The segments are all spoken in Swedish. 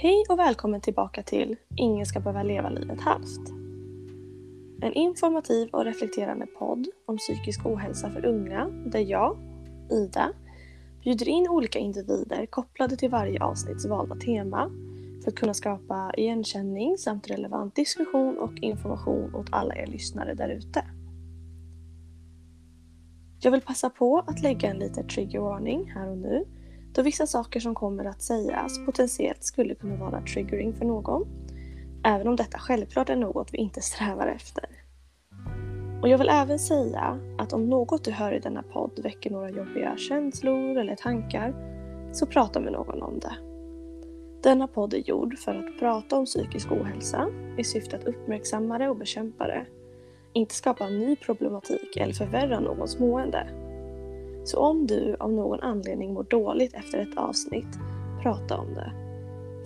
Hej och välkommen tillbaka till Ingen ska behöva leva livet halvt. En informativ och reflekterande podd om psykisk ohälsa för unga där jag, Ida, bjuder in olika individer kopplade till varje avsnitts valda tema för att kunna skapa igenkänning samt relevant diskussion och information åt alla er lyssnare därute. Jag vill passa på att lägga en liten trigger warning här och nu då vissa saker som kommer att sägas potentiellt skulle kunna vara triggering för någon. Även om detta självklart är något vi inte strävar efter. Och jag vill även säga att om något du hör i denna podd väcker några jobbiga känslor eller tankar så prata med någon om det. Denna podd är gjord för att prata om psykisk ohälsa i syfte att uppmärksamma det och bekämpa det. Inte skapa ny problematik eller förvärra någons mående. Så om du av någon anledning mår dåligt efter ett avsnitt, prata om det.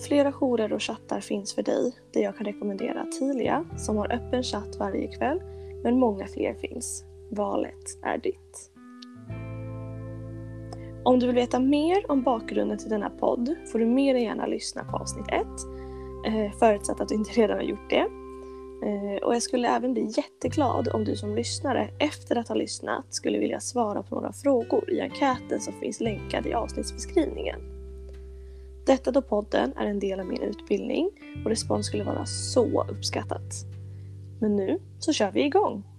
Flera jourer och chattar finns för dig där jag kan rekommendera Tilia som har öppen chatt varje kväll men många fler finns. Valet är ditt. Om du vill veta mer om bakgrunden till denna podd får du mer än gärna lyssna på avsnitt 1 eh, förutsatt att du inte redan har gjort det. Eh, och jag skulle även bli jätteglad om du som lyssnare efter att ha lyssnat skulle vilja svara på några frågor i enkäten som finns länkad i avsnittsbeskrivningen. Detta då podden är en del av min utbildning och respons skulle vara så uppskattat. Men nu så kör vi igång!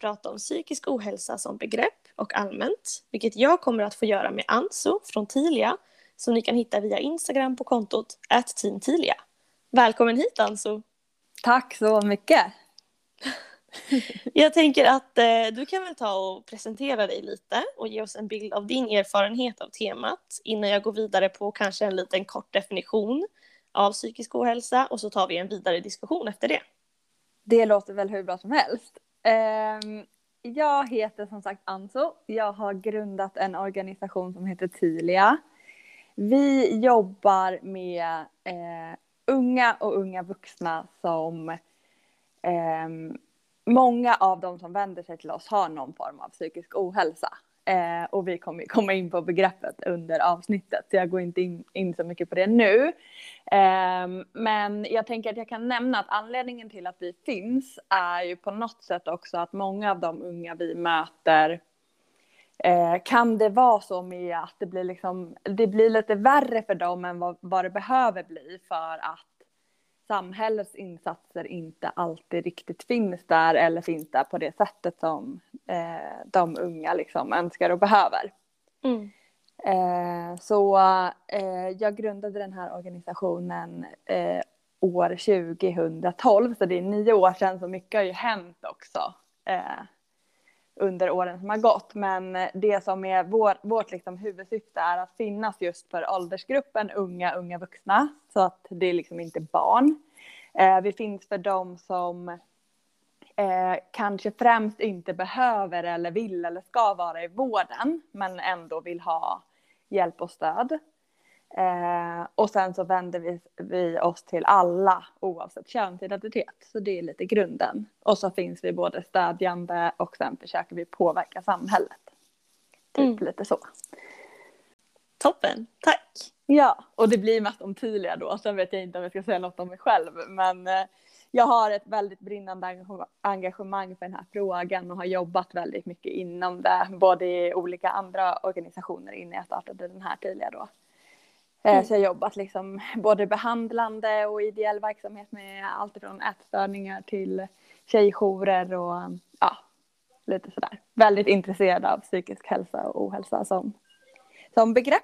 Prata om psykisk ohälsa som begrepp och allmänt, vilket jag kommer att få göra med Anso från Tilia, som ni kan hitta via Instagram på kontot @teamtilia. Välkommen hit Anso! Tack så mycket! Jag tänker att eh, du kan väl ta och presentera dig lite och ge oss en bild av din erfarenhet av temat innan jag går vidare på kanske en liten kort definition av psykisk ohälsa och så tar vi en vidare diskussion efter det. Det låter väl hur bra som helst. Ehm, jag heter som sagt Anso. Jag har grundat en organisation som heter Tilia. Vi jobbar med eh, unga och unga vuxna som eh, många av dem som vänder sig till oss har någon form av psykisk ohälsa. Eh, och vi kommer komma in på begreppet under avsnittet, så jag går inte in, in så mycket på det nu. Eh, men jag tänker att jag kan nämna att anledningen till att vi finns är ju på något sätt också att många av de unga vi möter eh, kan det vara så med att det blir, liksom, det blir lite värre för dem än vad, vad det behöver bli för att samhällets insatser inte alltid riktigt finns där eller finns där på det sättet som eh, de unga liksom önskar och behöver. Mm. Eh, så eh, jag grundade den här organisationen eh, år 2012 så det är nio år sedan så mycket har ju hänt också eh, under åren som har gått. Men eh, det som är vår, vårt liksom huvudsyfte är att finnas just för åldersgruppen unga, unga vuxna. Så att det är liksom inte barn. Eh, vi finns för dem som eh, kanske främst inte behöver eller vill eller ska vara i vården men ändå vill ha hjälp och stöd. Eh, och sen så vänder vi, vi oss till alla oavsett könsidentitet. Så det är lite grunden. Och så finns vi både stödjande och sen försöker vi påverka samhället. Typ mm. lite så. Toppen, tack! Ja, och det blir mest om Tilia då. Sen vet jag inte om jag ska säga något om mig själv. Men eh, jag har ett väldigt brinnande engagemang för den här frågan och har jobbat väldigt mycket inom det. Både i olika andra organisationer innan jag startade den här Tilia då. Eh, mm. Så jag har jobbat liksom både behandlande och ideell verksamhet med allt från ätstörningar till tjejjourer och ja, lite sådär. Väldigt intresserad av psykisk hälsa och ohälsa som, som begrepp.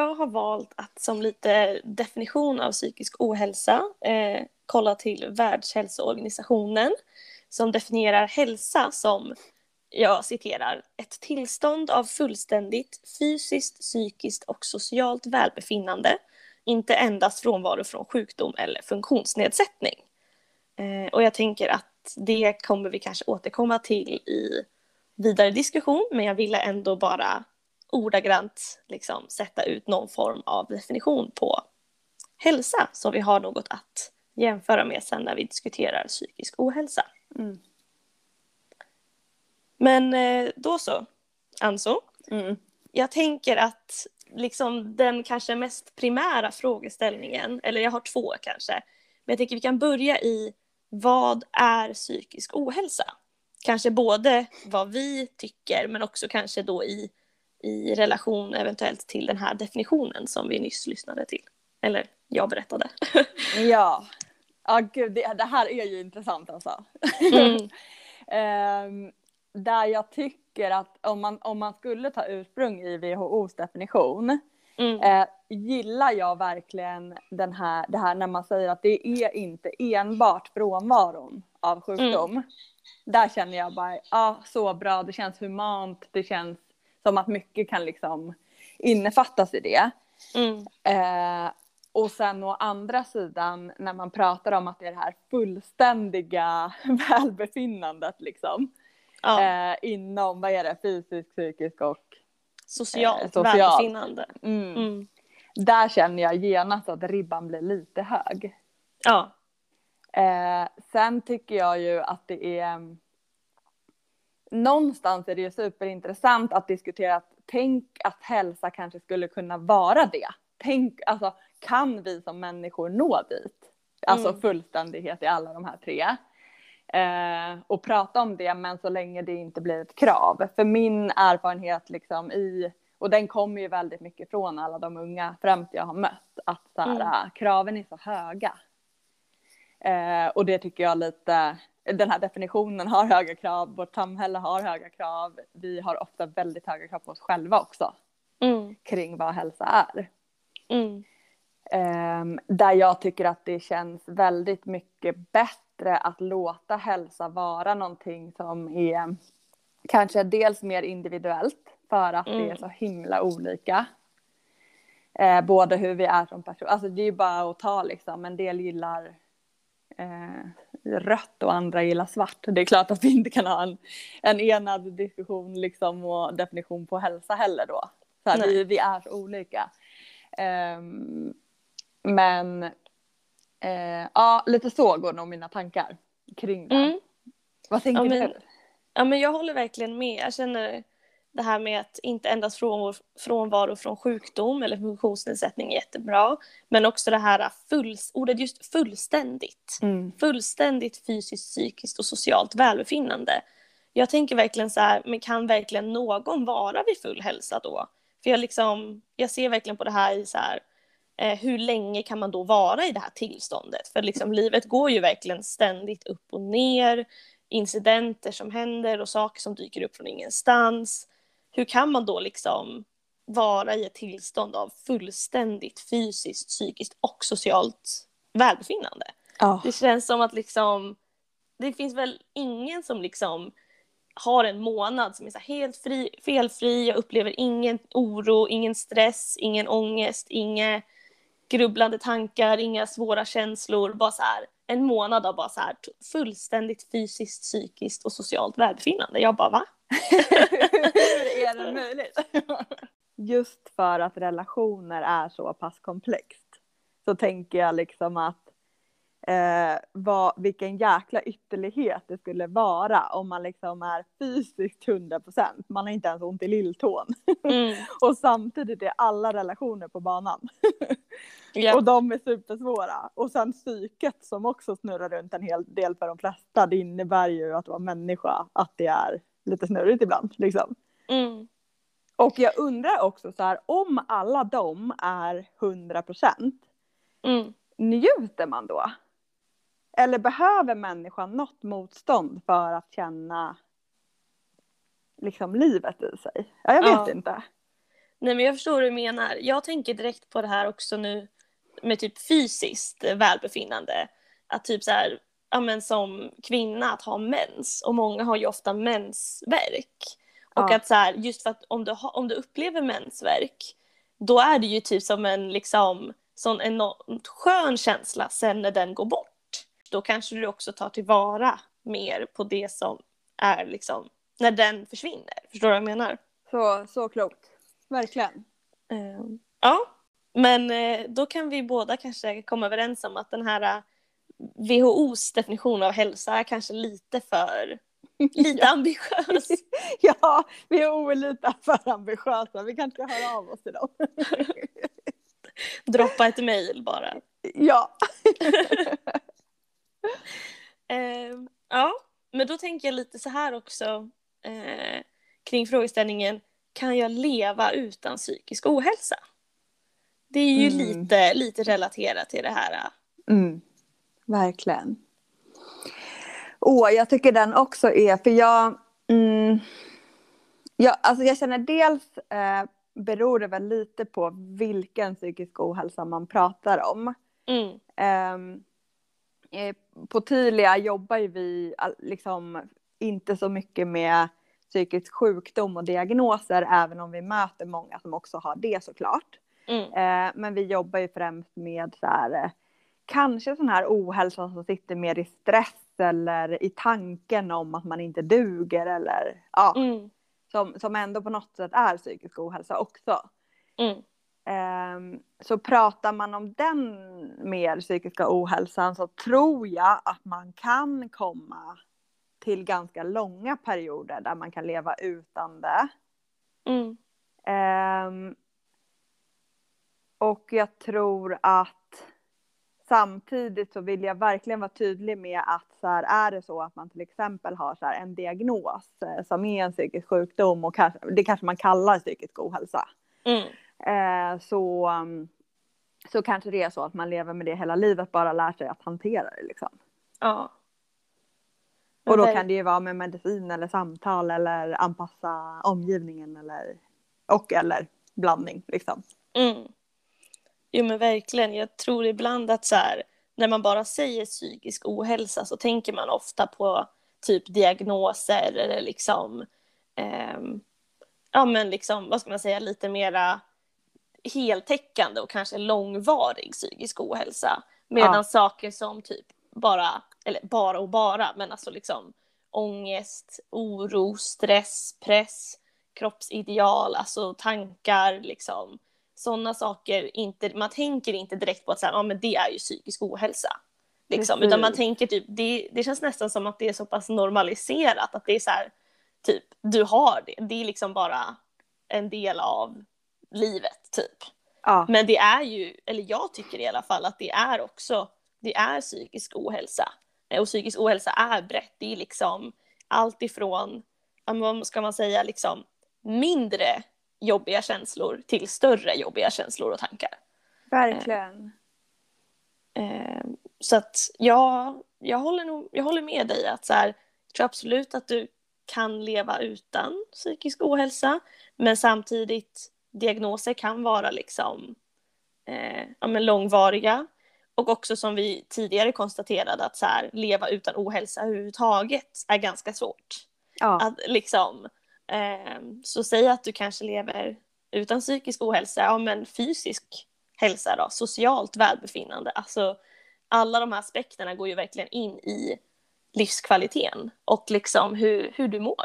Jag har valt att som lite definition av psykisk ohälsa eh, kolla till Världshälsoorganisationen som definierar hälsa som jag citerar, ett tillstånd av fullständigt fysiskt, psykiskt och socialt välbefinnande, inte endast frånvaro från sjukdom eller funktionsnedsättning. Eh, och jag tänker att det kommer vi kanske återkomma till i vidare diskussion, men jag ville ändå bara ordagrant liksom sätta ut någon form av definition på hälsa så vi har något att jämföra med sen när vi diskuterar psykisk ohälsa. Mm. Men eh, då så, Anso. Mm. Jag tänker att liksom den kanske mest primära frågeställningen, eller jag har två kanske, men jag tänker vi kan börja i vad är psykisk ohälsa? Kanske både vad vi tycker men också kanske då i, i relation eventuellt till den här definitionen som vi nyss lyssnade till. Eller jag berättade. Ja. Ja, gud, det, det här är ju intressant alltså. Mm. Ehm, där jag tycker att om man, om man skulle ta ursprung i WHOs definition Mm. eh, gillar jag verkligen den här, det här när man säger att det är inte enbart frånvaron av sjukdom. Där känner jag bara, ja ah, så bra, det känns humant, det känns som att mycket kan liksom innefattas i det. Mm. Eh, och sen å andra sidan när man pratar om att det är det här fullständiga välbefinnandet liksom. Ja, Eh, inom, vad är det, fysisk, psykisk och... socialt, eh, socialt. välbefinnande. Mm. Mm. Där känner jag genast att ribban blir lite hög. Ja. Eh, sen tycker jag ju att det är... Någonstans är det ju superintressant att diskutera att tänk att hälsa kanske skulle kunna vara det. Tänk, alltså kan vi som människor nå dit? Alltså Mm. fullständighet i alla de här tre. Eh, och prata om det men så länge det inte blir ett krav. För min erfarenhet liksom i, och den kommer ju väldigt mycket från alla de unga främst jag har mött, att så här, Mm. kraven är så höga. Eh, och det tycker jag lite, den här definitionen har höga krav, vårt samhälle har höga krav, vi har ofta väldigt höga krav på oss själva också Mm. kring vad hälsa är. Mm. Ehm, där jag tycker att det känns väldigt mycket bättre att låta hälsa vara någonting som är kanske dels mer individuellt för att det är Mm. så himla olika. Eh, både hur vi är som person, alltså det är ju bara att ta liksom, en del gillar eh, rött och andra gillar svart. Det är klart att vi inte kan ha en, en enad diskussion liksom och definition på hälsa heller då. Så här, vi, vi är så olika. Ehm, men eh, ja, lite så går nog mina tankar kring det. Mm. Vad tänker Ja, men- du? Ja, men jag håller verkligen med. Jag känner det här med att inte endast frånvaro, frånvaro från sjukdom eller funktionsnedsättning är jättebra. Men också det här full, ordet just fullständigt. Mm. Fullständigt fysiskt, psykiskt och socialt välbefinnande. Jag tänker verkligen så här, men kan verkligen någon vara vid full hälsa då? För jag, liksom, jag ser verkligen på det här i så här, eh, hur länge kan man då vara i det här tillståndet? För liksom, livet går ju verkligen ständigt upp och ner incidenter som händer och saker som dyker upp från ingenstans. Hur kan man då liksom vara i ett tillstånd av fullständigt fysiskt, psykiskt och socialt välbefinnande? Ja. Det känns som att liksom, det finns väl ingen som liksom har en månad som är så helt fri, felfri, jag upplever ingen oro, ingen stress, ingen ångest, inga grubblande tankar, inga svåra känslor, bara så här en månad av bara så här fullständigt fysiskt, psykiskt och socialt välbefinnande. Jag bara va? Hur är det möjligt? Just för att relationer är så pass komplext så tänker jag liksom att eh, vad, vilken jäkla ytterlighet det skulle vara om man liksom är fysiskt 100 procent. Man har inte ens ont i lilltån Mm. och samtidigt är alla relationer på banan. Ja. Och de är supersvåra. Och sen psyket som också snurrar runt en hel del för de flesta. Det innebär ju att vara människa, att det är lite snurrigt ibland. Liksom. Mm. Och jag undrar också så här, om alla de är 100 procent, Mm. njuter man då? Eller behöver människan något motstånd för att känna liksom livet i sig? Ja, jag vet Ja. inte. Nej men jag förstår vad du menar. Jag tänker direkt på det här också nu med typ fysiskt välbefinnande. Att typ så här, ja, men som kvinna att ha mens och många har ju ofta mensvärk. Och Ja. att så här, just för att om du, har, om du upplever mensvärk då är det ju typ som en liksom sån enormt skön känsla sen när den går bort. Då kanske du också tar tillvara mer på det som är liksom när den försvinner. Förstår du vad jag menar? Så, så klokt. Verkligen. Eh, ja, men eh, då kan vi båda kanske komma överens om att den här WHOs definition av hälsa är kanske lite för lite ambitiös. Ja, vi är olika för ambitiösa. Vi kan inte höra av oss till dem. Droppa ett mejl bara. Ja. Eh, ja, men då tänker jag lite så här också eh, kring frågeställningen kan jag leva utan psykisk ohälsa? Det är ju Mm. lite, lite relaterat till det här. eh. Mm. Verkligen. Åh, jag tycker den också är, för jag... Mm, jag, alltså jag känner dels eh, beror det väl lite på vilken psykisk ohälsa man pratar om. Mm, Ehm, eh, på Tilia jobbar ju vi liksom inte så mycket med psykisk sjukdom och diagnoser, även om vi möter många som också har det såklart. mm, Eh, men vi jobbar ju främst med så här, eh, kanske sån här ohälsa som sitter mer i stress eller i tanken om att man inte duger eller ja, mm, som, som ändå på något sätt är psykisk ohälsa också. mm, Ehm, så pratar man om den mer psykiska ohälsan så tror jag att man kan komma till ganska långa perioder där man kan leva utan det. mm, Ehm, och jag tror att samtidigt så vill jag verkligen vara tydlig med att så här, är det så att man till exempel har så här en diagnos eh, som är en psykisk sjukdom och kanske, det kanske man kallar psykisk ohälsa. mm. Eh, så, um, så kanske det är så att man lever med det hela livet, bara lär sig att hantera det liksom. Ja. Och då kan det ju vara med medicin eller samtal eller anpassa omgivningen eller och eller blandning liksom. Mm. Jo men verkligen, jag tror ibland att så här, när man bara säger psykisk ohälsa så tänker man ofta på typ diagnoser eller liksom, ehm, ja men liksom, vad ska man säga, lite mera heltäckande och kanske långvarig psykisk ohälsa. Medan Ja. saker som typ bara, eller bara och bara, men alltså liksom ångest, oro, stress, press, kroppsideal, alltså tankar, liksom sådana saker, inte, man tänker inte direkt på att så här, ja, men det är ju psykisk ohälsa. Liksom. Utan man tänker typ, det, det känns nästan som att det är så pass normaliserat att det är så här, typ, du har det, det är liksom bara en del av livet typ. Ja, Men det är ju, eller jag tycker i alla fall att det är också, det är psykisk ohälsa. Och psykisk ohälsa är brett, det är liksom allt ifrån, vad ska man säga, liksom mindre jobbiga känslor till större jobbiga känslor och tankar. verkligen. Eh, så att jag, jag, håller nog, jag håller med dig att så här, jag tror absolut att du kan leva utan psykisk ohälsa. Men samtidigt, diagnoser kan vara liksom eh, ja, men långvariga. Och också som vi tidigare konstaterade att så här, leva utan ohälsa överhuvudtaget är ganska svårt. Ja, Att, liksom, eh, så säg att du kanske lever utan psykisk ohälsa, ja men fysisk hälsa då, socialt välbefinnande. Alltså alla de här aspekterna går ju verkligen in i livskvaliteten och liksom hur, hur du mår.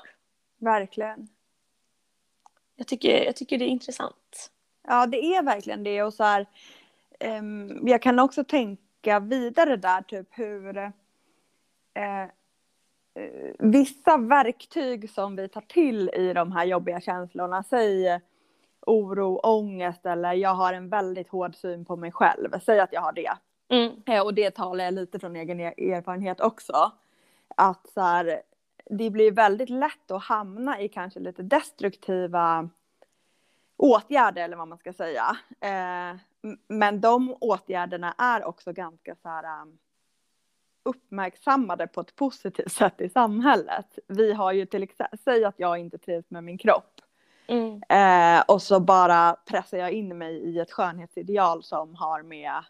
verkligen. Jag tycker, jag tycker det är intressant. Ja, det är verkligen det. Och så här, ehm, jag kan också tänka vidare där, typ hur eh, vissa verktyg som vi tar till i de här jobbiga känslorna, säg eh, oro, ångest eller jag har en väldigt hård syn på mig själv, säg att jag har det. Mm, Eh, Och det talar jag lite från egen er- erfarenhet också. Att så här, det blir väldigt lätt att hamna i kanske lite destruktiva åtgärder eller vad man ska säga. Eh, men de åtgärderna är också ganska så här uppmärksammade på ett positivt sätt i samhället. Vi har ju till exempel, säg att jag inte trivs med min kropp. mm, Eh, och så bara pressar jag in mig i ett skönhetsideal som har med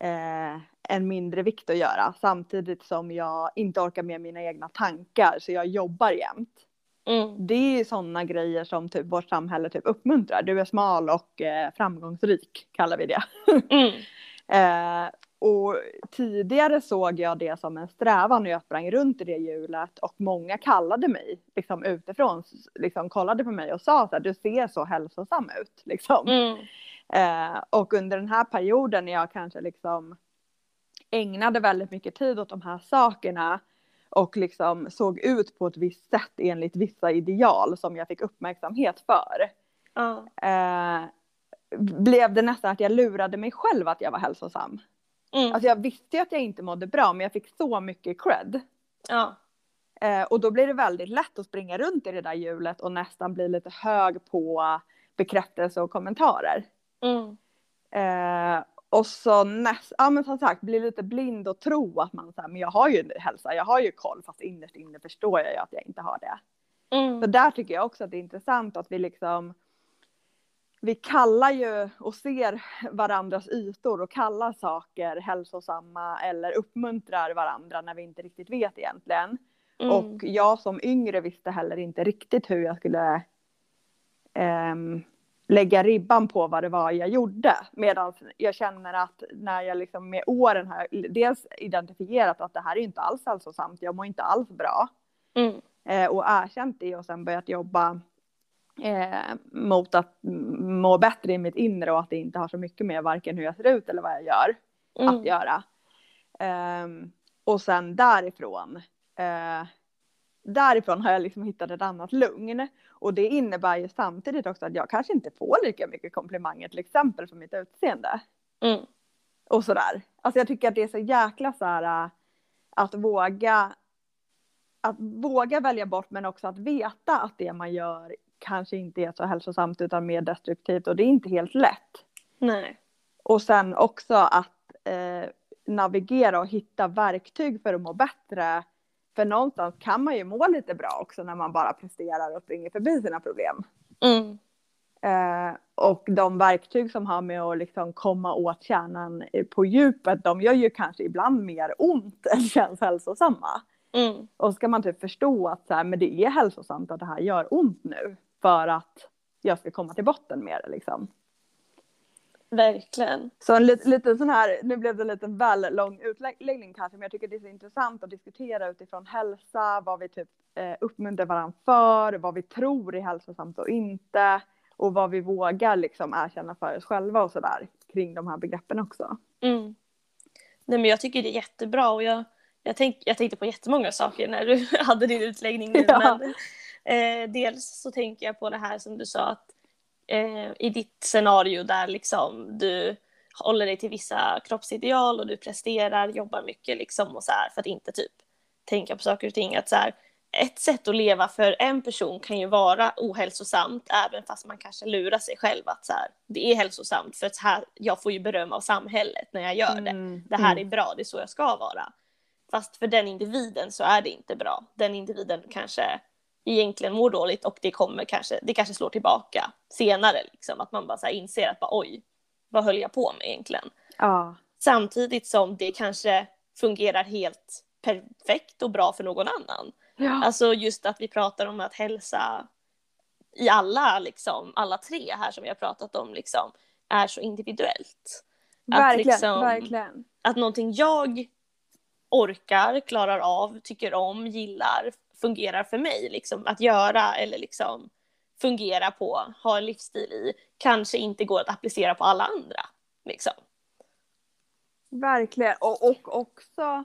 eh, en mindre vikt att göra samtidigt som jag inte orkar med mina egna tankar så jag jobbar jämt. Mm. Det är sådana grejer som typ vårt samhälle typ uppmuntrar. Du är smal och eh, framgångsrik kallar vi det. Mm. Och tidigare såg jag det som en strävan när jag sprang runt i det hjulet och många kallade mig liksom utifrån, liksom kollade på mig och sa så här, du ser så hälsosam ut liksom. Mm. Eh, och under den här perioden när jag kanske liksom ägnade väldigt mycket tid åt de här sakerna och liksom såg ut på ett visst sätt enligt vissa ideal som jag fick uppmärksamhet för. Ja. Eh, blev det nästan att jag lurade mig själv att jag var hälsosam. Mm. Alltså jag visste ju att jag inte mådde bra men jag fick så mycket cred. ja. Eh, och då blir det väldigt lätt att springa runt i det där hjulet och nästan bli lite hög på bekräftelse och kommentarer. Mm. Eh, och så näst, ja men som sagt bli lite blind och tro att man säger men jag har ju hälsa, jag har ju koll fast innerst inne förstår jag ju att jag inte har det. Så Mm. där tycker jag också att det är intressant att vi liksom vi kallar ju och ser varandras ytor och kallar saker hälsosamma eller uppmuntrar varandra när vi inte riktigt vet egentligen. Mm. Och jag som yngre visste heller inte riktigt hur jag skulle ehm, lägga ribban på vad det var jag gjorde. Medan jag känner att när jag liksom med åren har dels identifierat att det här är inte alls hälsosamt, jag mår inte alls bra. Mm. Eh, och erkänt det och sen börjat jobba eh, mot att må bättre i mitt inre och att det inte har så mycket med varken hur jag ser ut eller vad jag gör Mm. att göra. Ehm, och sen därifrån, eh, därifrån har jag liksom hittat ett annat lugn. Och det innebär ju samtidigt också att jag kanske inte får lika mycket komplimanger till exempel för mitt utseende. Mm. Och sådär. Alltså jag tycker att det är så jäkla så här äh, att våga att våga välja bort men också att veta att det man gör kanske inte är så hälsosamt utan mer destruktivt och det är inte helt lätt. Nej. Och sen också att eh, navigera och hitta verktyg för att må bättre. För någonstans kan man ju må lite bra också när man bara presterar och springer förbi sina problem. Mm. Eh, och de verktyg som har med att liksom komma åt kärnan på djupet, de gör ju kanske ibland mer ont än känns hälsosamma. Mm. Och ska man typ förstå att så här, men det är hälsosamt att det här gör ont nu för att jag ska komma till botten med det liksom. Verkligen. Så en liten, liten sån här, nu blev det en liten väl lång utläggning kanske, men jag tycker det är så intressant att diskutera utifrån hälsa, vad vi typ eh, uppmuntrar varandra för, vad vi tror är hälsosamt och inte och vad vi vågar liksom erkänna för oss själva och sådär kring de här begreppen också. Mm. Nej men jag tycker det är jättebra och jag, jag, tänk, jag tänkte på jättemånga saker när du hade din utläggning nu. Ja. Men, eh, dels så tänker jag på det här som du sa att eh, i ditt scenario där liksom du håller dig till vissa kroppsideal och du presterar, jobbar mycket liksom och så här för att inte typ tänka på saker och ting. Att så här, ett sätt att leva för en person kan ju vara ohälsosamt även fast man kanske lurar sig själv att så här, det är hälsosamt för att så här, jag får ju beröm av samhället när jag gör det. Mm, Det här mm. är bra, det är så jag ska vara. Fast för den individen så är det inte bra. Den individen kanske egentligen mår dåligt och det kommer kanske, det kanske slår tillbaka senare liksom. Att man bara så inser att bara, oj, vad höll jag på med egentligen? Ja, Samtidigt som det kanske fungerar helt perfekt och bra för någon annan. ja. Alltså just att vi pratar om att hälsa i alla, liksom, alla tre här som vi har pratat om liksom, är så individuellt. att verkligen, liksom- verkligen. Att någonting jag orkar, klarar av, tycker om, gillar, fungerar för mig liksom, att göra eller liksom fungera på, ha en livsstil i, kanske inte går att applicera på alla andra. Liksom. Verkligen. Och, och också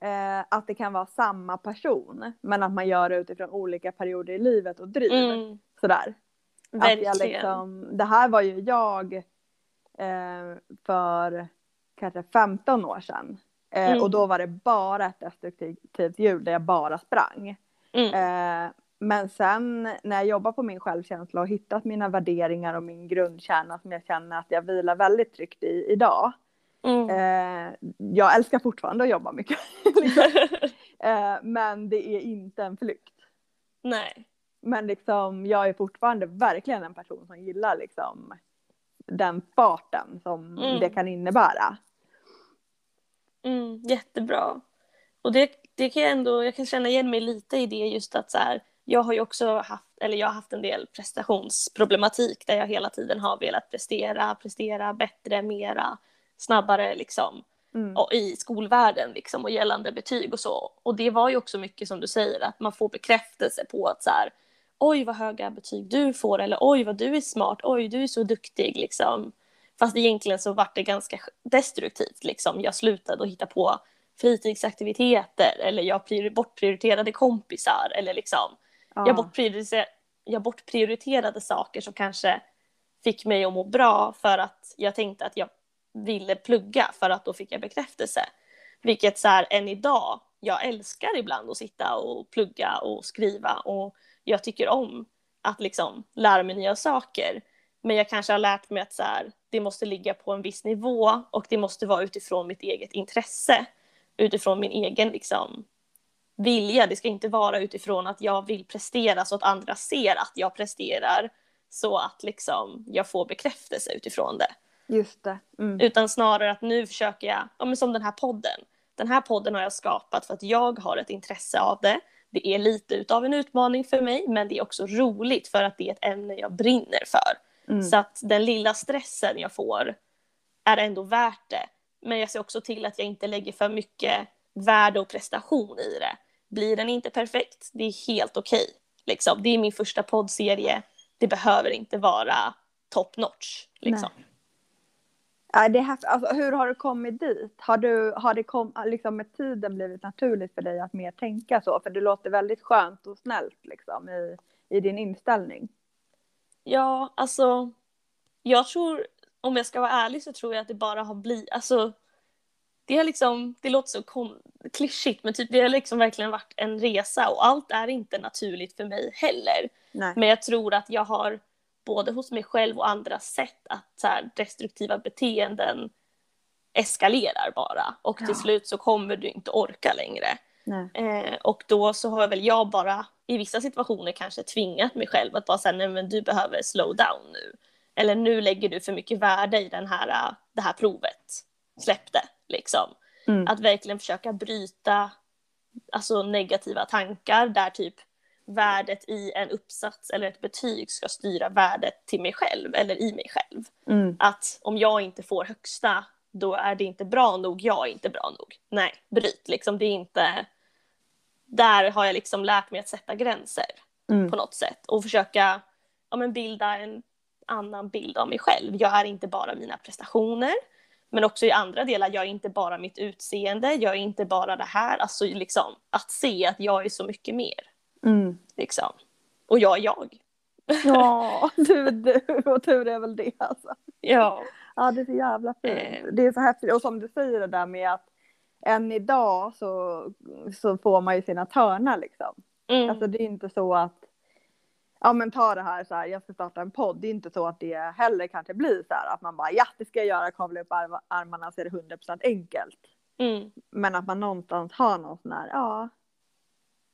eh, att det kan vara samma person men att man gör det utifrån olika perioder i livet och driv. Mm, Sådär. Att verkligen. jag liksom, det här var ju jag eh, för kanske 15 år sedan. Eh, Mm. Och då var det bara ett destruktivt hjul där jag bara sprang. Mm, Eh, men sen när jag jobbar på min självkänsla och hittat mina värderingar och min grundkärna som jag känner att jag vilar väldigt tryggt i idag. mm. Eh, jag älskar fortfarande att jobba mycket. eh, men det är inte en flykt. Nej. Men liksom, jag är fortfarande verkligen en person som gillar liksom, den farten som Mm. det kan innebära. Mm, jättebra. Och det, det kan jag ändå, jag kan känna igen mig lite i det just att så här, jag har ju också haft, eller jag har haft en del prestationsproblematik där jag hela tiden har velat prestera, prestera bättre, mera, snabbare liksom. Mm. Och i skolvärlden liksom och gällande betyg och så. Och det var ju också mycket som du säger att man får bekräftelse på att så här, oj vad höga betyg du får eller oj vad du är smart, oj du är så duktig liksom. Fast egentligen så vart det ganska destruktivt liksom. Jag slutade att hitta på fritidsaktiviteter eller jag prior- bortprioriterade kompisar eller liksom Ja. jag, bortprioriterade, jag bortprioriterade saker som kanske fick mig att må bra för att jag tänkte att jag ville plugga för att då fick jag bekräftelse. Vilket så här, än idag, jag älskar ibland att sitta och plugga och skriva och jag tycker om att liksom lära mig nya saker. Men jag kanske har lärt mig att så här, det måste ligga på en viss nivå och det måste vara utifrån mitt eget intresse. Utifrån min egen liksom, vilja. Det ska inte vara utifrån att jag vill prestera så att andra ser att jag presterar så att liksom, jag får bekräftelse utifrån det. Just det. Mm. Utan snarare att nu försöker jag, ja, men som den här podden. Den här podden har jag skapat för att jag har ett intresse av det. Det är lite utav en utmaning för mig men det är också roligt för att det är ett ämne jag brinner för. Mm. Så att den lilla stressen jag får är ändå värt det. Men jag ser också till att jag inte lägger för mycket värde och prestation i det. Blir den inte perfekt, det är helt okej. Liksom. Det är min första poddserie. Det behöver inte vara top notch. Liksom. Ja, det är häftigt. Alltså, hur har du kommit dit? Har, du, har det kom, liksom med tiden blivit naturligt för dig att mer tänka så? För det låter väldigt skönt och snällt liksom, i, i din inställning. Ja, alltså. Jag tror, om jag ska vara ärlig så tror jag att det bara har blivit, alltså. Det har liksom, det låter så kom, klyschigt men typ det har liksom verkligen varit en resa och allt är inte naturligt för mig heller. Nej. Men jag tror att jag har både hos mig själv och andra sett att så här, destruktiva beteenden eskalerar bara och Ja. till slut så kommer du inte orka längre. Nej. Eh, och då så har väl jag bara i vissa situationer kanske tvingat mig själv att bara säga nej men du behöver slow down nu. Eller nu lägger du för mycket värde i den här, äh, det här provet. Släpp det liksom. Mm. Att verkligen försöka bryta alltså, negativa tankar där typ värdet i en uppsats eller ett betyg ska styra värdet till mig själv eller i mig själv. Mm. Att om jag inte får högsta då är det inte bra nog, jag är inte bra nog. Nej, bryt liksom, det är inte... Där har jag liksom lärt mig att sätta gränser Mm. på något sätt och försöka ja, men bilda en annan bild av mig själv. Jag är inte bara mina prestationer, men också i andra delar, jag är inte bara mitt utseende, jag är inte bara det här. Alltså liksom att se att jag är så mycket mer. Mm. Liksom. Och jag är jag. Ja, du är du och tur är väl det alltså. Ja. Ja, det är så jävla fint. Eh. Det är så häftigt. Och som du säger det där med att än idag så, så får man ju sina törnar liksom. Mm. Alltså det är inte så att, ja men ta det här så här, jag ska starta en podd. Det är inte så att det heller kanske blir så här att man bara, ja det ska jag göra, kavla upp arm- armarna så är det 100% enkelt. Mm. Men att man någonstans har någon sån här, ja,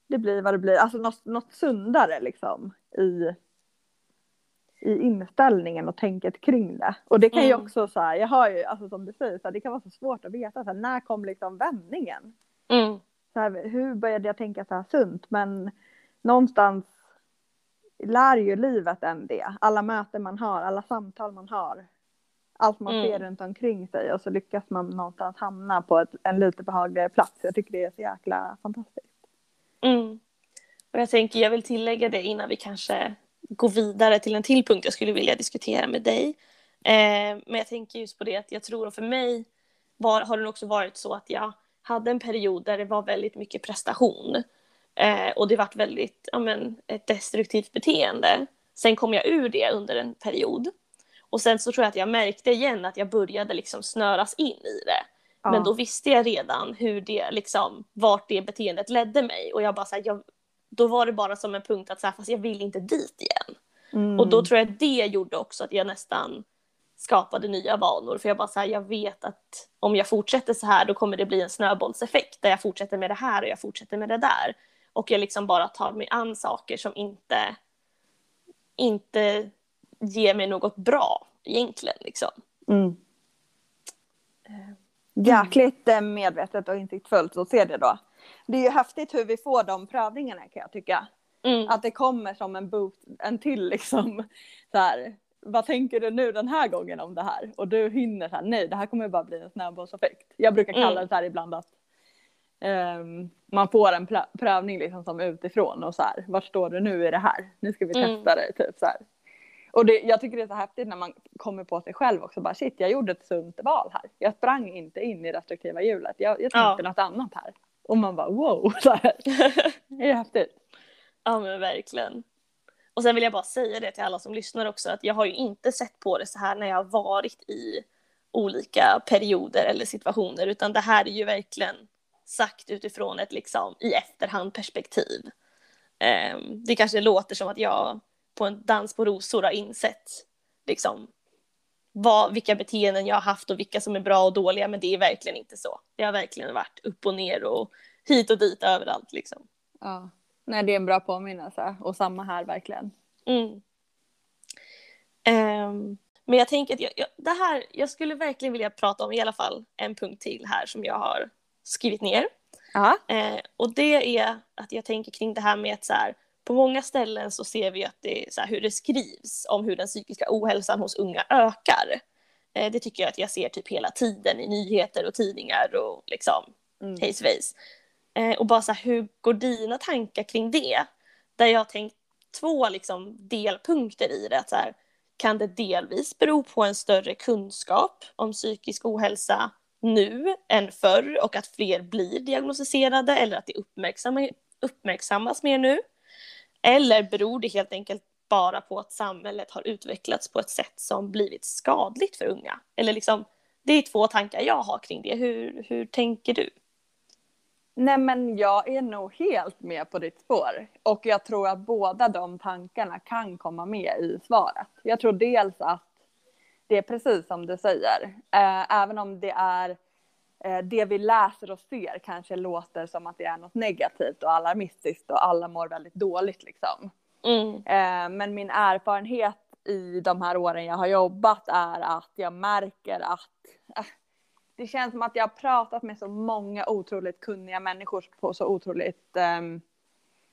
det blir vad det blir. Alltså något, något sundare liksom i, i inställningen och tänket kring det. Och det kan ju Mm. också så här, jag har ju, alltså som du säger, så här, det kan vara så svårt att veta, så här, när kom liksom vändningen? Mm. Så här, hur började jag tänka så här sunt? Men någonstans lär ju livet en det. Alla möten man har, alla samtal man har. Allt man Mm. ser runt omkring sig och så lyckas man någonstans hamna på ett, en lite behagligare plats. Jag tycker det är så jäkla fantastiskt. Mm. Och jag tänker, jag vill tillägga det innan vi kanske går vidare till en till punkt jag skulle vilja diskutera med dig. Eh, men jag tänker just på det att jag tror att för mig var, har det också varit så att jag hade en period där det var väldigt mycket prestation. Eh, och det var väldigt, ja men, ett destruktivt beteende. Sen kom jag ur det under en period. Och sen så tror jag att jag märkte igen att jag började liksom snöras in i det. Ja. Men då visste jag redan hur det liksom, vart det beteendet ledde mig. Och jag bara så här, jag, då var det bara som en punkt att så här, fast jag vill inte dit igen. Mm. Och då tror jag att det gjorde också att jag nästan skapade nya vanor. För jag bara så här, jag vet att om jag fortsätter så här då kommer det bli en snöbollseffekt där jag fortsätter med det här och jag fortsätter med det där. Och jag liksom bara tar mig an saker som inte, inte ger mig något bra egentligen. Liksom. Mm. jäkligt eh, medvetet och insiktsfullt att se det då. Det är ju häftigt hur vi får de prövningarna kan jag tycka. Mm. Att det kommer som en boost, en till liksom så här. Vad tänker du nu den här gången om det här? Och du hinner så här, nej det här kommer bara bli en snöbollseffekt. Jag brukar kalla Mm. det så här ibland att ehm, man får en prövning liksom som utifrån och så här, var står du nu i det här? Nu ska vi Mm. testa dig typ så här. Och det, jag tycker det är så häftigt när man kommer på sig själv också bara shit jag gjorde ett sunt val här. Jag sprang inte in i restriktiva hjulet. Jag, jag tänkte Ja. något annat här. Och man bara wow. Så här. Det är häftigt. Ja men verkligen. Och sen vill jag bara säga det till alla som lyssnar också att jag har ju inte sett på det så här när jag har varit i olika perioder eller situationer utan det här är ju verkligen sagt utifrån ett liksom i efterhand perspektiv. Ehm, det kanske låter som att jag på en dans på rosor har insett liksom vad, vilka beteenden jag har haft och vilka som är bra och dåliga men det är verkligen inte så. Det har verkligen varit upp och ner och hit och dit överallt liksom. Ja. Nej det är en bra påminnelse och samma här verkligen. Mm. Ehm, men jag tänker att jag, jag, det här, jag skulle verkligen vilja prata om i alla fall en punkt till här som jag har skrivit ner. Eh, och det är att jag tänker kring det här med att så här, på många ställen så ser vi att det så här, hur det skrivs om hur den psykiska ohälsan hos unga ökar. Eh, det tycker jag att jag ser typ hela tiden i nyheter och tidningar och liksom Mm. hej. Eh, och bara så här, hur går dina tankar kring det? Där jag har tänkt två liksom delpunkter i det. Att så här, kan det delvis bero på en större kunskap om psykisk ohälsa nu än förr och att fler blir diagnostiserade eller att det uppmärksamma, uppmärksammas mer nu? Eller beror det helt enkelt bara på att samhället har utvecklats på ett sätt som blivit skadligt för unga? Eller liksom, det är två tankar jag har kring det. Hur, hur tänker du? Nej men jag är nog helt med på ditt spår. Och jag tror att båda de tankarna kan komma med i svaret. Jag tror dels att det är precis som du säger. Eh, även om det är det vi läser och ser kanske låter som att det är något negativt och alarmistiskt och alla mår väldigt dåligt liksom. Mm, Eh, men min erfarenhet i de här åren jag har jobbat är att jag märker att eh, det känns som att jag har pratat med så många otroligt kunniga människor på så otroligt ehm,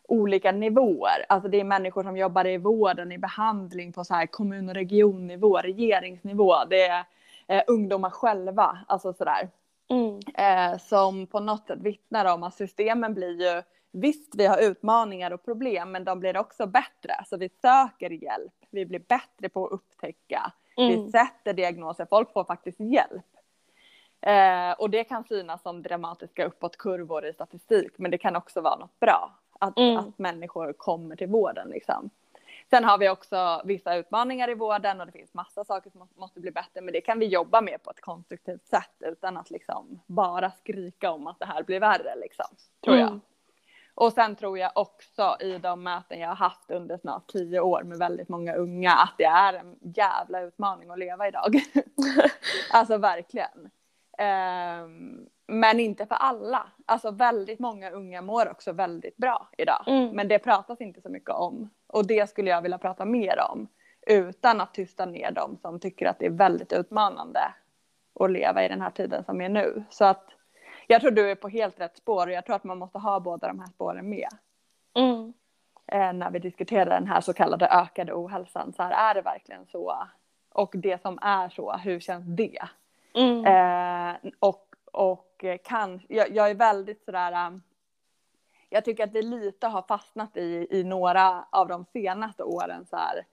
olika nivåer. Alltså det är människor som jobbar i vården, i behandling på så här kommun och regionnivå, regeringsnivå. Det är eh, ungdomar själva, alltså sådär mm, eh, som på något sätt vittnar om att systemen blir ju, visst vi har utmaningar och problem men de blir också bättre. Så vi söker hjälp, vi blir bättre på att upptäcka, vi mm, sätter diagnoser, folk får faktiskt hjälp. Eh, och det kan synas som dramatiska uppåtkurvor i statistik men det kan också vara något bra. Att, Mm. att människor kommer till vården liksom. Sen har vi också vissa utmaningar i vården och det finns massa saker som må- måste bli bättre men det kan vi jobba med på ett konstruktivt sätt utan att liksom bara skrika om att det här blir värre liksom. Tror jag. Mm. Och sen tror jag också i de möten jag har haft under snart tio år med väldigt många unga att det är en jävla utmaning att leva idag. alltså verkligen. Ehm, men inte för alla. Alltså väldigt många unga mår också väldigt bra idag. Mm. Men det pratas inte så mycket om. Och det skulle jag vilja prata mer om. Utan att tysta ner dem som tycker att det är väldigt utmanande att leva i den här tiden som är nu. Så att jag tror du är på helt rätt spår och jag tror att man måste ha båda de här spåren med. Mm. Eh, när vi diskuterar den här så kallade ökade ohälsan. Så här, är det verkligen så? Och det som är så, hur känns det? Mm. Eh, och och eh, kan, jag, jag är väldigt sådär, um, jag tycker att det lite har fastnat i, i några av de senaste åren så här.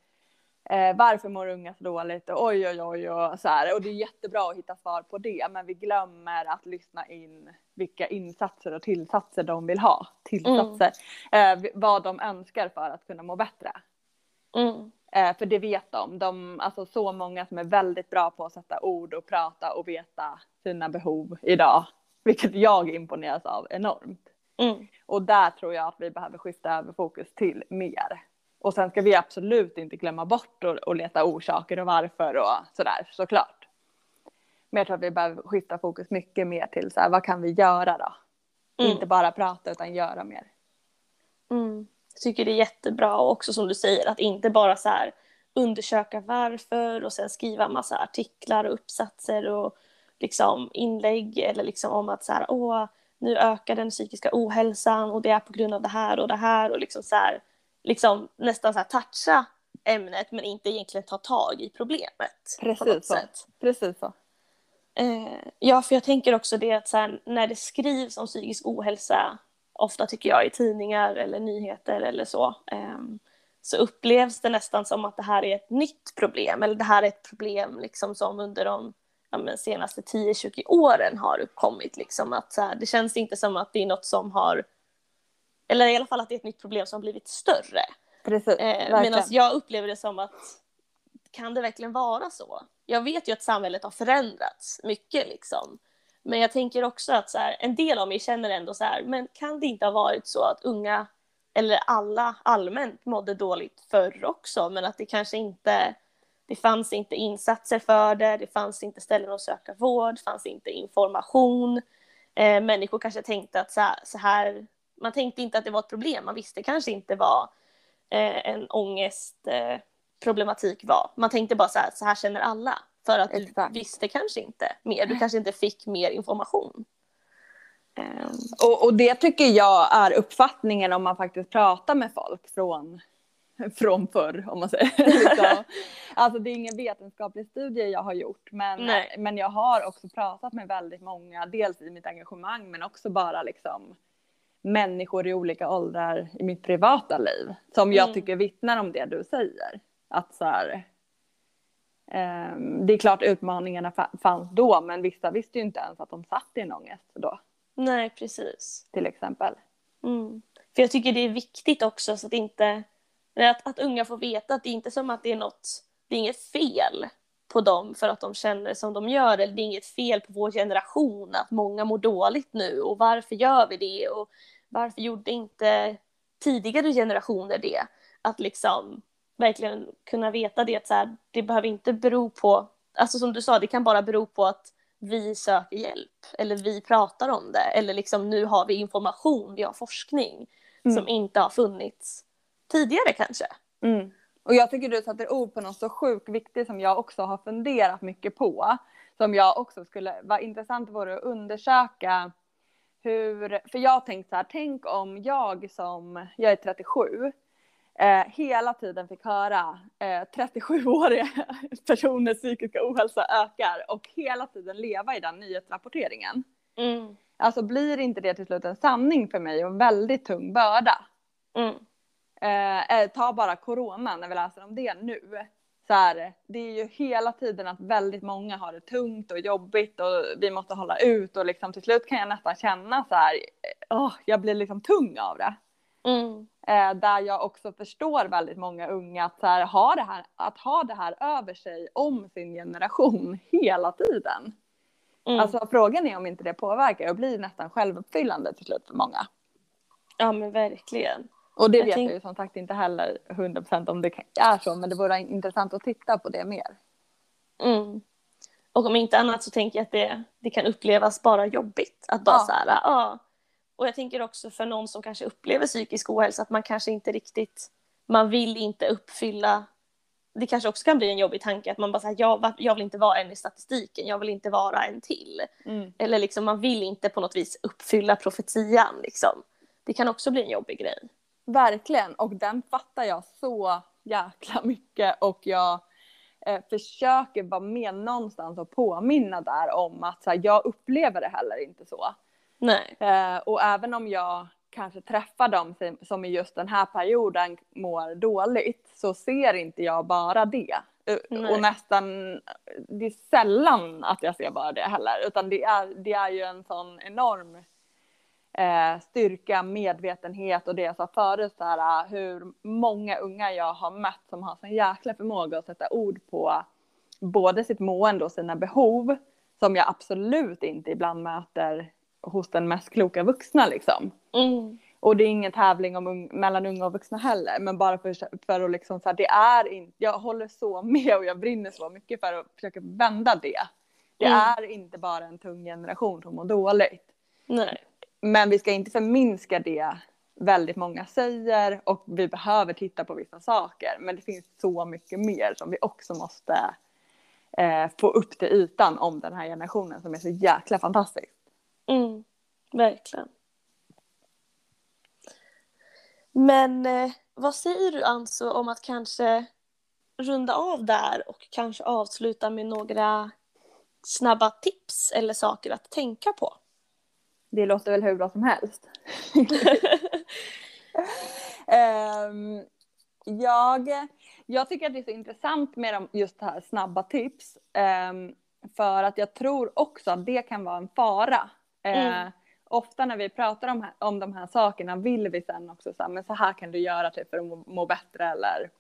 Eh, varför mår unga så dåligt? Och oj, oj, oj, och så här. Och det är jättebra att hitta svar på det, men vi glömmer att lyssna in vilka insatser och tillsatser de vill ha. Tillsatser. Eh, vad de önskar för att kunna må bättre. Mm. Eh, för det vet de. de. Alltså så många som är väldigt bra på att sätta ord och prata och veta sina behov idag. Vilket jag imponeras av enormt. Mm. Och där tror jag att vi behöver skifta över fokus till mer. Och sen ska vi absolut inte glömma bort och, och leta orsaker och varför och sådär såklart. Men jag tror att vi behöver skifta fokus mycket mer till så här, vad kan vi göra då? Mm. Inte bara prata utan göra mer. Mm. Jag tycker det är jättebra och också som du säger att inte bara så här undersöka varför och sen skriva massa artiklar och uppsatser och liksom, inlägg eller liksom om att så här, åh, nu ökar den psykiska ohälsan och det är på grund av det här och det här och liksom så här, liksom nästan så här toucha ämnet men inte egentligen ta tag i problemet. Precis så. Sätt. Precis så. Eh, ja, för jag tänker också det att så här, när det skrivs om psykisk ohälsa, ofta tycker jag i tidningar eller nyheter eller så, eh, så upplevs det nästan som att det här är ett nytt problem, eller det här är ett problem liksom som under de ja, men senaste 10-20 åren har uppkommit. Liksom, att, så här, det känns inte som att det är något som har, eller i alla fall att det är ett nytt problem som har blivit större. Precis, eh, Medan jag upplever det som att kan det verkligen vara så? Jag vet ju att samhället har förändrats mycket liksom. Men jag tänker också att så här, en del av mig känner ändå så här, men kan det inte ha varit så att unga eller alla allmänt mådde dåligt förr också, men att det kanske inte det fanns inte insatser för det, det fanns inte ställen att söka vård, det fanns inte information. Eh, människor kanske tänkte att så här, så här, man tänkte inte att det var ett problem, man visste kanske inte vad eh, en ångestproblematik eh, var. Man tänkte bara så här, så här känner alla, för att Exakt. du visste kanske inte mer, du kanske inte fick mer information. Och, och det tycker jag är uppfattningen om man faktiskt pratar med folk från från förr om man säger. liksom. Alltså det är ingen vetenskaplig studie jag har gjort men, men jag har också pratat med väldigt många, dels i mitt engagemang men också bara liksom människor i olika åldrar i mitt privata liv som jag mm. tycker vittnar om det du säger. Att så här, um, det är klart utmaningarna fanns då men vissa visste ju inte ens att de satt i en ångest då. Nej precis. Till exempel. Mm. För jag tycker det är viktigt också så att inte att, att unga får veta att det är inte som att det är något, det är inget fel på dem för att de känner som de gör eller det är inget fel på vår generation att många mår dåligt nu och varför gör vi det och varför gjorde inte tidigare generationer det? Att liksom verkligen kunna veta det att så här, det behöver inte bero på, alltså som du sa, det kan bara bero på att vi söker hjälp eller vi pratar om det eller liksom nu har vi information, vi har forskning mm. som inte har funnits tidigare kanske. Mm. Och jag tycker du sätter ord på något så sjukt viktigt som jag också har funderat mycket på. Som jag också skulle, vara intressant vore att undersöka hur, för jag har tänkt så här, tänk om jag som, jag är 37, eh, hela tiden fick höra eh, 37-åriga personers psykiska ohälsa ökar och hela tiden leva i den nyhetsrapporteringen. Mm. Alltså blir inte det till slut en sanning för mig och en väldigt tung börda? Mm. Eh, eh, ta bara corona när vi läser om det nu. Så här, det är ju hela tiden att väldigt många har det tungt och jobbigt och vi måste hålla ut och liksom till slut kan jag nästan känna så här, oh, jag blir liksom tung av det. Mm. Eh, där jag också förstår väldigt många unga att, så här, ha det här, att ha det här över sig om sin generation hela tiden. Mm. Alltså frågan är om inte det påverkar och blir nästan självuppfyllande till slut för många. Ja men verkligen. Och det jag vet tänk... jag ju som sagt inte heller 100% om det är så, men det vore intressant att titta på det mer. Mm. Och om inte annat så tänker jag att det, det kan upplevas bara jobbigt. Att bara ja. så här, ja. Och jag tänker också för någon som kanske upplever psykisk ohälsa att man kanske inte riktigt, man vill inte uppfylla det kanske också kan bli en jobbig tanke att man bara säger jag, jag vill inte vara en i statistiken, jag vill inte vara en till. Mm. Eller liksom man vill inte på något vis uppfylla profetian liksom. Det kan också bli en jobbig grej. Verkligen, och den fattar jag så jäkla mycket och jag eh, försöker vara med någonstans och påminna där om att så här, jag upplever det heller inte så. Nej. Eh, och även om jag kanske träffar dem som i just den här perioden mår dåligt så ser inte jag bara det. Eh, Nej. Och nästan, det är sällan att jag ser bara det heller utan det är, det är ju en sån enorm eh, styrka, medvetenhet och det jag sa förut, så här, hur många unga jag har mött som har sån jäkla förmåga att sätta ord på både sitt mående och sina behov som jag absolut inte ibland möter hos den mest kloka vuxna liksom. Mm. Och det är ingen tävling om un mellan unga och vuxna heller, men bara för, för att liksom så här, det är inte, jag håller så med och jag brinner så mycket för att försöka vända det. Det mm. är inte bara en tung generation som mår dåligt. Nej. Men vi ska inte förminska det väldigt många säger och vi behöver titta på vissa saker. Men det finns så mycket mer som vi också måste eh, få upp till ytan om den här generationen som är så jäkla fantastisk. Mm, verkligen. Men eh, vad säger du Anso om att kanske runda av där och kanske avsluta med några snabba tips eller saker att tänka på? Det låter väl hur bra som helst. um, jag, jag tycker att det är så intressant med de, just det här snabba tips. Um, för att jag tror också att det kan vara en fara. Mm. Uh, ofta när vi pratar om, om de här sakerna vill vi sen också säga men så här kan du göra typ för att må, må bättre eller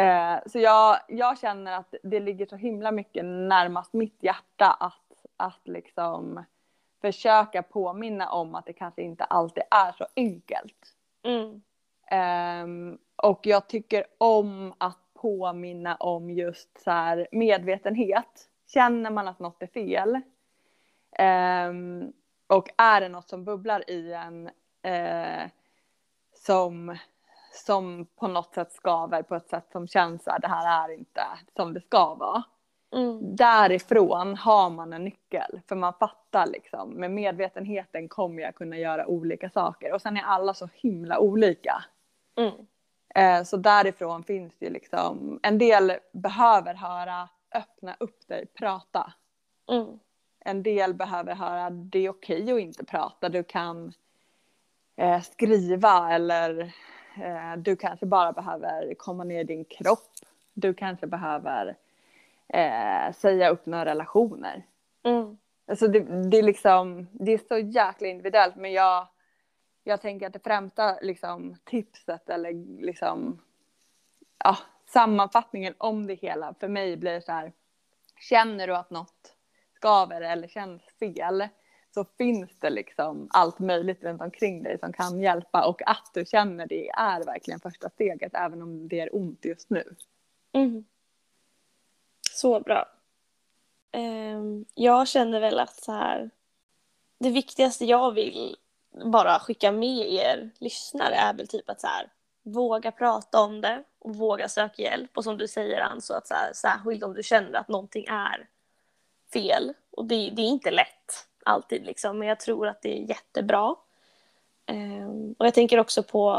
uh, så jag, jag känner att det ligger så himla mycket närmast mitt hjärta att, att liksom försöka påminna om att det kanske inte alltid är så enkelt. Mm. Um, och jag tycker om att påminna om just så här medvetenhet. Känner man att något är fel um, och är det något som bubblar i en uh, som, som på något sätt skaver på ett sätt som känns att det här är inte som det ska vara. Mm. Därifrån har man en nyckel för man fattar liksom med medvetenheten kommer jag kunna göra olika saker och sen är alla så himla olika. Mm. Eh, så därifrån finns det liksom en del behöver höra öppna upp dig, prata. Mm. En del behöver höra det är okej att inte prata, du kan eh, skriva eller eh, du kanske bara behöver komma ner i din kropp. Du kanske behöver eh, säga upp några relationer. Mm. Alltså det, det, är liksom, det är så jäkla individuellt men jag, jag tänker att det främsta liksom, tipset eller liksom, ja, sammanfattningen om det hela för mig blir så här, känner du att något skaver eller känns fel så finns det liksom allt möjligt runt omkring dig som kan hjälpa och att du känner det är verkligen första steget även om det är ont just nu. Mm. Så bra. Um, jag känner väl att så här, det viktigaste jag vill bara skicka med er lyssnare är väl typ att så här, våga prata om det och våga söka hjälp. Och som du säger Ann, så att så här, särskilt om du känner att någonting är fel. Och det, det är inte lätt alltid liksom, men jag tror att det är jättebra. Um, och jag tänker också på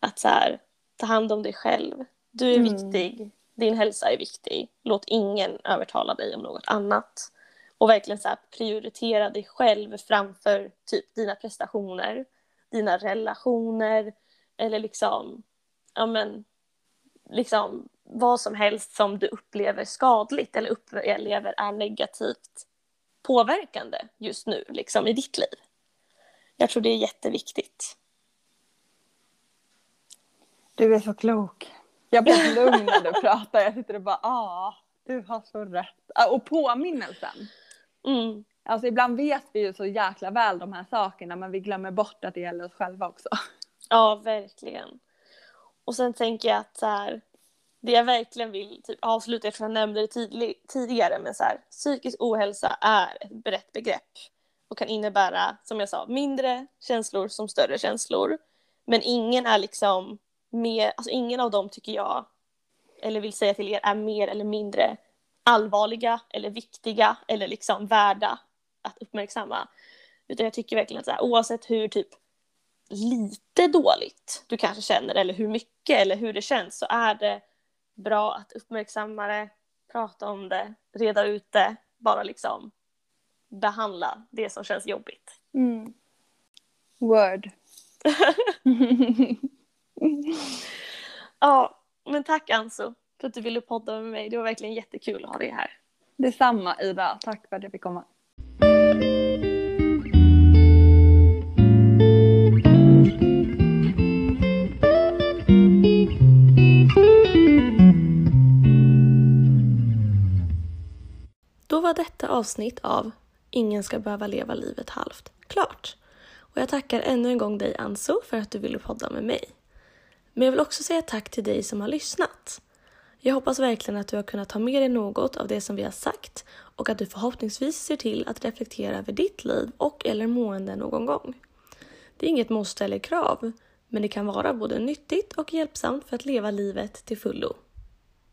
att så här, ta hand om dig själv. Du är mm. viktig din hälsa är viktig. Låt ingen övertala dig om något annat. Och verkligen så prioritera dig själv framför typ dina prestationer, dina relationer eller liksom, ja men, liksom vad som helst som du upplever skadligt eller upplever är negativt påverkande just nu liksom i ditt liv. Jag tror det är jätteviktigt. Du är så klok. Jag blir lugn när du pratar. Jag sitter och bara, ah, du har så rätt. Ah, och påminnelsen. Mm. Alltså ibland vet vi ju så jäkla väl de här sakerna men vi glömmer bort att det gäller oss själva också. Ja, verkligen. Och sen tänker jag att så här, det jag verkligen vill typ, avsluta, eftersom jag nämnde det tidlig, tidigare, men så här, psykisk ohälsa är ett brett begrepp och kan innebära, som jag sa, mindre känslor som större känslor. Men ingen är liksom mer, alltså ingen av dem tycker jag, eller vill säga till er, är mer eller mindre allvarliga eller viktiga eller liksom värda att uppmärksamma. Utan jag tycker verkligen att så här, oavsett hur typ lite dåligt du kanske känner eller hur mycket eller hur det känns så är det bra att uppmärksamma det, prata om det, reda ut det, bara liksom behandla det som känns jobbigt. Mm. Word. ja, men tack Anso för att du ville podda med mig. Det var verkligen jättekul att ha dig här. Detsamma Ida, tack för att jag fick komma. Då var detta avsnitt av Ingen ska behöva leva livet halvt klart. Och jag tackar ännu en gång dig Anso för att du ville podda med mig. Men jag vill också säga tack till dig som har lyssnat. Jag hoppas verkligen att du har kunnat ta med dig något av det som vi har sagt och att du förhoppningsvis ser till att reflektera över ditt liv och eller mående någon gång. Det är inget måste eller krav, men det kan vara både nyttigt och hjälpsamt för att leva livet till fullo.